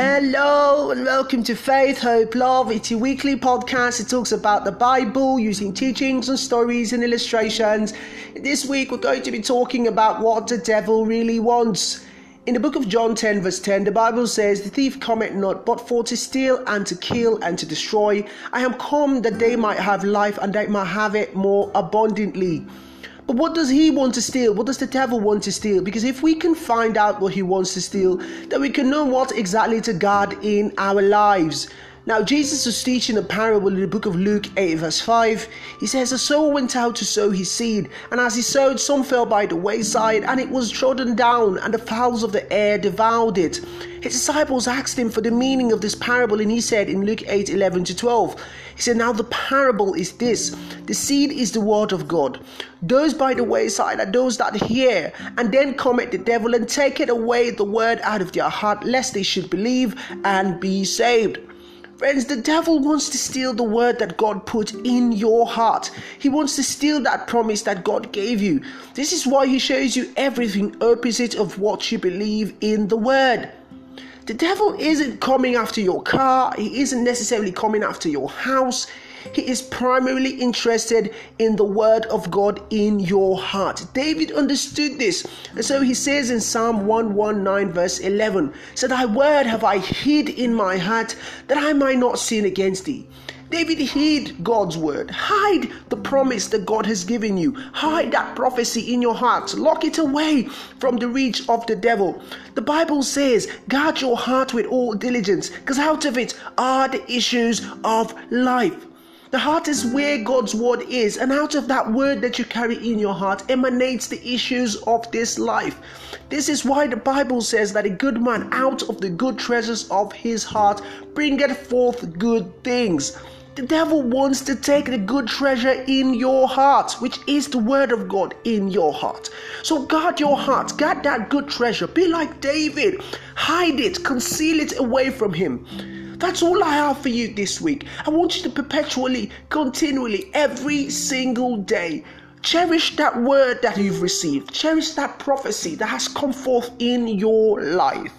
Hello and welcome to Faith, Hope, Love. It's a weekly podcast. It talks about the Bible using teachings and stories and illustrations. This week we're going to be talking about what the devil really wants. In the book of John 10, verse 10, the Bible says, The thief cometh not but for to steal and to kill and to destroy. I am come that they might have life and they might have it more abundantly. But what does he want to steal? What does the devil want to steal? Because if we can find out what he wants to steal, then we can know what exactly to guard in our lives. Now, Jesus was teaching a parable in the book of Luke 8, verse 5. He says, A sower went out to sow his seed, and as he sowed, some fell by the wayside, and it was trodden down, and the fowls of the air devoured it. His disciples asked him for the meaning of this parable, and he said in Luke 8, 11 to 12, He said, Now the parable is this the seed is the word of God. Those by the wayside are those that hear, and then cometh the devil and taketh away the word out of their heart, lest they should believe and be saved. Friends, the devil wants to steal the word that God put in your heart. He wants to steal that promise that God gave you. This is why he shows you everything opposite of what you believe in the word. The devil isn't coming after your car, he isn't necessarily coming after your house. He is primarily interested in the word of God in your heart. David understood this. And so he says in Psalm 119, verse 11, So thy word have I hid in my heart that I might not sin against thee. David hid God's word. Hide the promise that God has given you. Hide that prophecy in your heart. Lock it away from the reach of the devil. The Bible says, guard your heart with all diligence, because out of it are the issues of life. The heart is where God's word is, and out of that word that you carry in your heart emanates the issues of this life. This is why the Bible says that a good man out of the good treasures of his heart bringeth forth good things. The devil wants to take the good treasure in your heart, which is the word of God in your heart. So guard your heart, guard that good treasure. Be like David, hide it, conceal it away from him. That's all I have for you this week. I want you to perpetually, continually, every single day, cherish that word that you've received, cherish that prophecy that has come forth in your life.